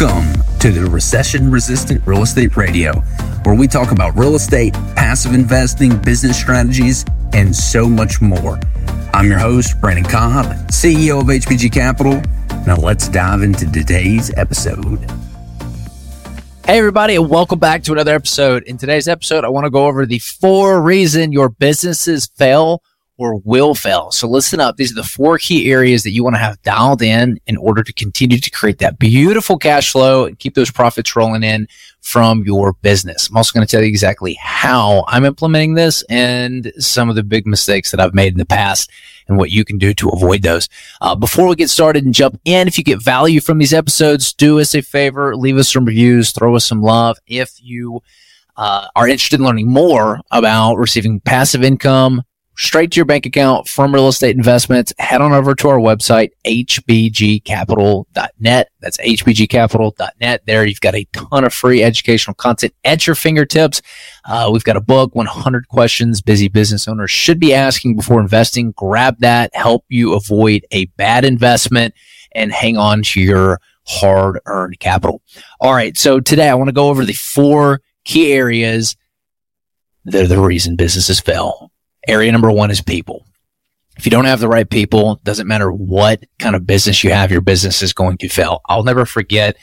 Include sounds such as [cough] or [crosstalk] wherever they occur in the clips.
Welcome to the Recession Resistant Real Estate Radio, where we talk about real estate, passive investing, business strategies, and so much more. I'm your host, Brandon Cobb, CEO of HBG Capital. Now let's dive into today's episode. Hey, everybody, and welcome back to another episode. In today's episode, I want to go over the four reasons your businesses fail or will fail. So listen up. These are the four key areas that you want to have dialed in in order to continue to create that beautiful cash flow and keep those profits rolling in from your business. I'm also going to tell you exactly how I'm implementing this and some of the big mistakes that I've made in the past and what you can do to avoid those. Uh, before we get started and jump in, if you get value from these episodes, do us a favor, leave us some reviews, throw us some love. If you uh, are interested in learning more about receiving passive income, straight to your bank account from real estate investments, head on over to our website, hbgcapital.net. That's hbgcapital.net. There you've got a ton of free educational content at your fingertips. Uh, we've got a book, 100 questions busy business owners should be asking before investing. Grab that, help you avoid a bad investment and hang on to your hard earned capital. All right. So today I want to go over the four key areas that are the reason businesses fail Area number one is people. If you don't have the right people, doesn't matter what kind of business you have, your business is going to fail. I'll never forget.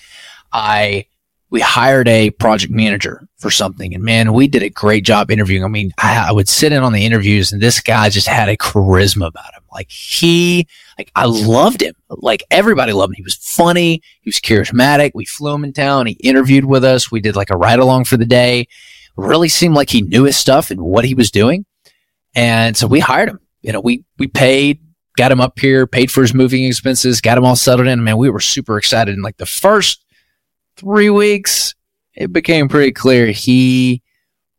I, we hired a project manager for something and man, we did a great job interviewing. I mean, I, I would sit in on the interviews and this guy just had a charisma about him. Like he, like I loved him. Like everybody loved him. He was funny. He was charismatic. We flew him in town. He interviewed with us. We did like a ride along for the day. Really seemed like he knew his stuff and what he was doing. And so we hired him. You know, we, we paid, got him up here, paid for his moving expenses, got him all settled in. Man, we were super excited. And like the first three weeks, it became pretty clear he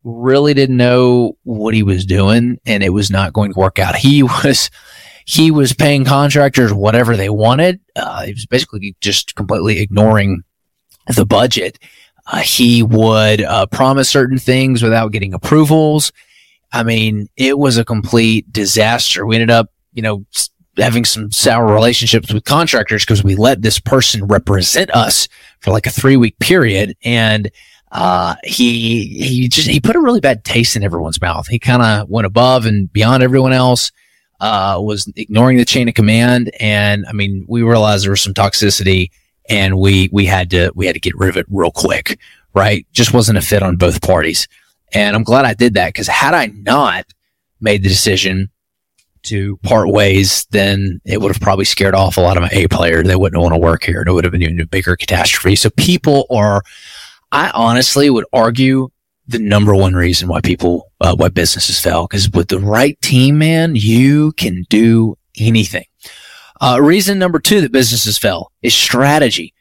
really didn't know what he was doing and it was not going to work out. He [laughs] was, he was paying contractors whatever they wanted. Uh, he was basically just completely ignoring the budget. Uh, he would uh, promise certain things without getting approvals. I mean, it was a complete disaster. We ended up, you know, having some sour relationships with contractors because we let this person represent us for like a three week period. And, uh, he, he just, he put a really bad taste in everyone's mouth. He kind of went above and beyond everyone else, uh, was ignoring the chain of command. And I mean, we realized there was some toxicity and we, we had to, we had to get rid of it real quick, right? Just wasn't a fit on both parties. And I'm glad I did that because had I not made the decision to part ways, then it would have probably scared off a lot of my A players. They wouldn't want to work here and it would have been even a bigger catastrophe. So people are, I honestly would argue the number one reason why people, uh, why businesses fail. Cause with the right team, man, you can do anything. Uh, reason number two that businesses fail is strategy.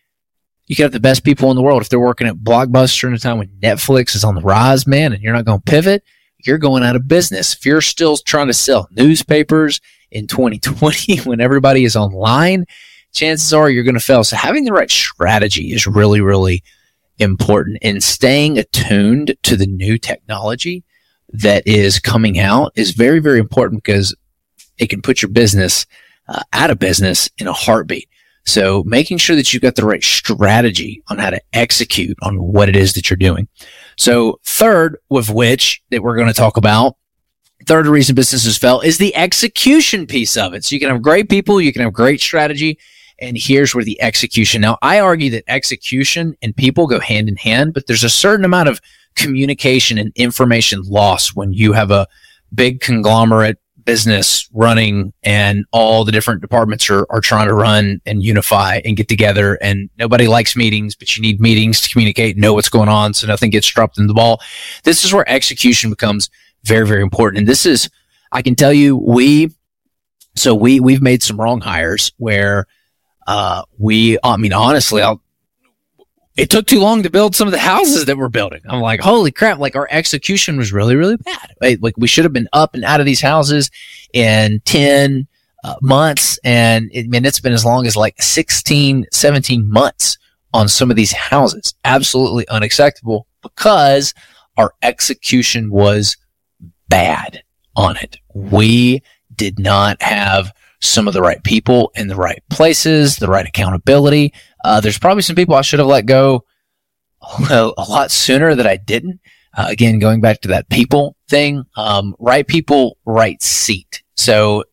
You can have the best people in the world. If they're working at Blockbuster in a time when Netflix is on the rise, man, and you're not going to pivot, you're going out of business. If you're still trying to sell newspapers in 2020 [laughs] when everybody is online, chances are you're going to fail. So having the right strategy is really, really important and staying attuned to the new technology that is coming out is very, very important because it can put your business uh, out of business in a heartbeat. So making sure that you've got the right strategy on how to execute on what it is that you're doing. So third with which that we're going to talk about, third reason businesses fail is the execution piece of it. So you can have great people, you can have great strategy, and here's where the execution. Now, I argue that execution and people go hand in hand, but there's a certain amount of communication and information loss when you have a big conglomerate business running and all the different departments are, are trying to run and unify and get together and nobody likes meetings, but you need meetings to communicate, know what's going on so nothing gets dropped in the ball. This is where execution becomes very, very important. And this is, I can tell you, we, so we, we've made some wrong hires where, uh, we, I mean, honestly, I'll, it took too long to build some of the houses that we're building. I'm like, holy crap! Like our execution was really, really bad. Right? Like we should have been up and out of these houses in 10 uh, months. And it, mean, it's been as long as like 16, 17 months on some of these houses. Absolutely unacceptable because our execution was bad on it. We did not have some of the right people in the right places, the right accountability. Uh, there's probably some people I should have let go a, [laughs] a lot sooner that I didn't. Uh, again, going back to that people thing, um, right people, right seat. So,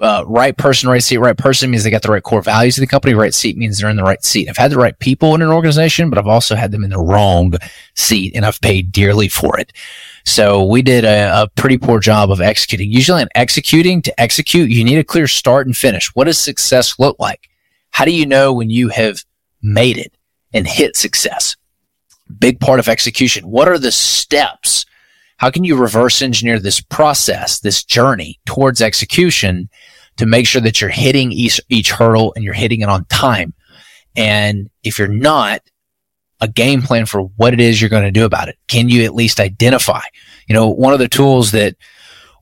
uh, right person, right seat, right person means they got the right core values of the company. Right seat means they're in the right seat. I've had the right people in an organization, but I've also had them in the wrong seat and I've paid dearly for it. So we did a, a pretty poor job of executing. Usually in executing to execute, you need a clear start and finish. What does success look like? How do you know when you have made it and hit success? Big part of execution. What are the steps? How can you reverse engineer this process, this journey towards execution to make sure that you're hitting each, each hurdle and you're hitting it on time? And if you're not, a game plan for what it is you're going to do about it. Can you at least identify? You know, one of the tools that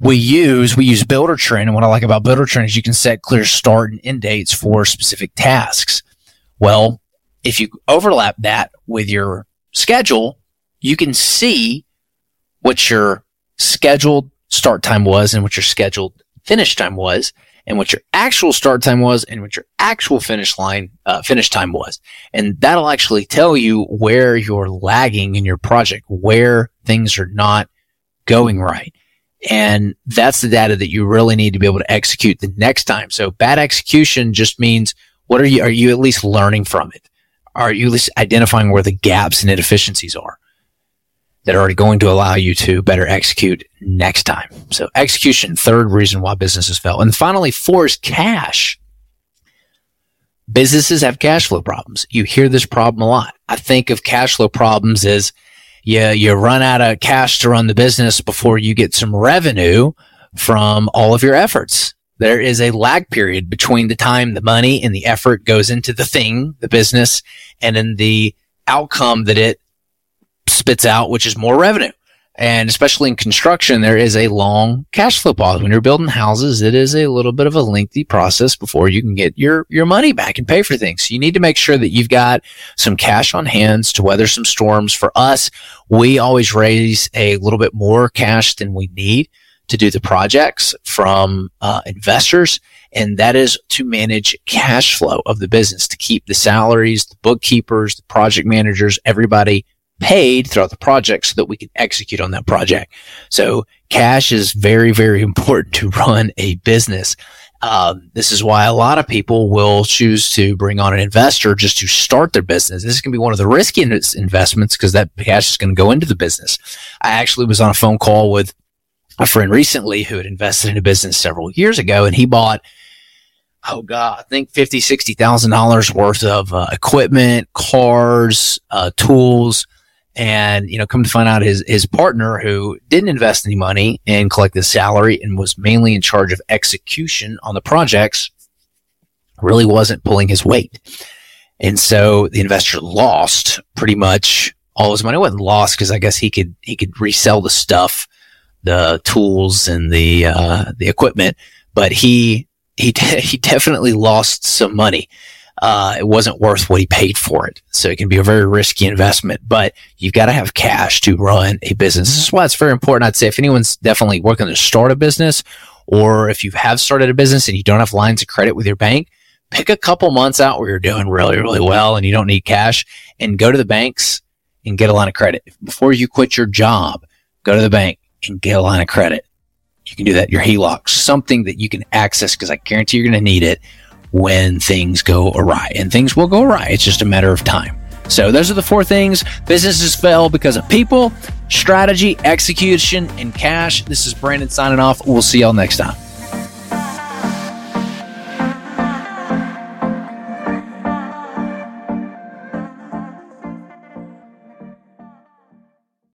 we use, we use Buildertrend. And what I like about Buildertrend is you can set clear start and end dates for specific tasks. Well, if you overlap that with your schedule, you can see what your scheduled start time was and what your scheduled finish time was and what your actual start time was and what your actual finish line uh, finish time was. And that'll actually tell you where you're lagging in your project where things are not going right. And that's the data that you really need to be able to execute the next time. So bad execution just means what are you are you at least learning from it? Are you at least identifying where the gaps and inefficiencies are that are going to allow you to better execute next time. So execution, third reason why businesses fail. And finally, four is cash. Businesses have cash flow problems. You hear this problem a lot. I think of cash flow problems as you, you run out of cash to run the business before you get some revenue from all of your efforts. There is a lag period between the time the money and the effort goes into the thing, the business, and then the outcome that it spits out, which is more revenue. And especially in construction, there is a long cash flow pause. When you're building houses, it is a little bit of a lengthy process before you can get your, your money back and pay for things. So you need to make sure that you've got some cash on hands to weather some storms. For us, we always raise a little bit more cash than we need to do the projects from uh, investors. And that is to manage cash flow of the business, to keep the salaries, the bookkeepers, the project managers, everybody paid throughout the project so that we can execute on that project. So cash is very, very [laughs] important to run a business. Um, this is why a lot of people will choose to bring on an investor just to start their business. This can be one of the riskiest investments because that cash is going to go into the business. I actually was on a phone call with a friend recently who had invested in a business several years ago and he bought oh god, I think fifty, sixty thousand dollars worth of uh, equipment, cars, uh, tools, and, you know, come to find out his, his partner who didn't invest any money and collect the salary and was mainly in charge of execution on the projects really wasn't pulling his weight. And so the investor lost pretty much all his money. It wasn't lost because I guess he could, he could resell the stuff, the tools and the, uh, the equipment, but he, he, [laughs] he definitely lost some money uh, it wasn't worth what he paid for it. So it can be a very risky investment, but you've got to have cash to run a business. This is why it's very important. I'd say if anyone's definitely working to start a business or if you have started a business and you don't have lines of credit with your bank, pick a couple months out where you're doing really, really well and you don't need cash and go to the banks and get a line of credit. Before you quit your job, go to the bank and get a line of credit. You can do that. Your HELOC, something that you can access because I guarantee you're going to need it when things go awry. And things will go awry. It's just a matter of time. So those are the four things. Businesses fail because of people, strategy, execution, and cash. This is Brandon signing off. We'll see y'all next time.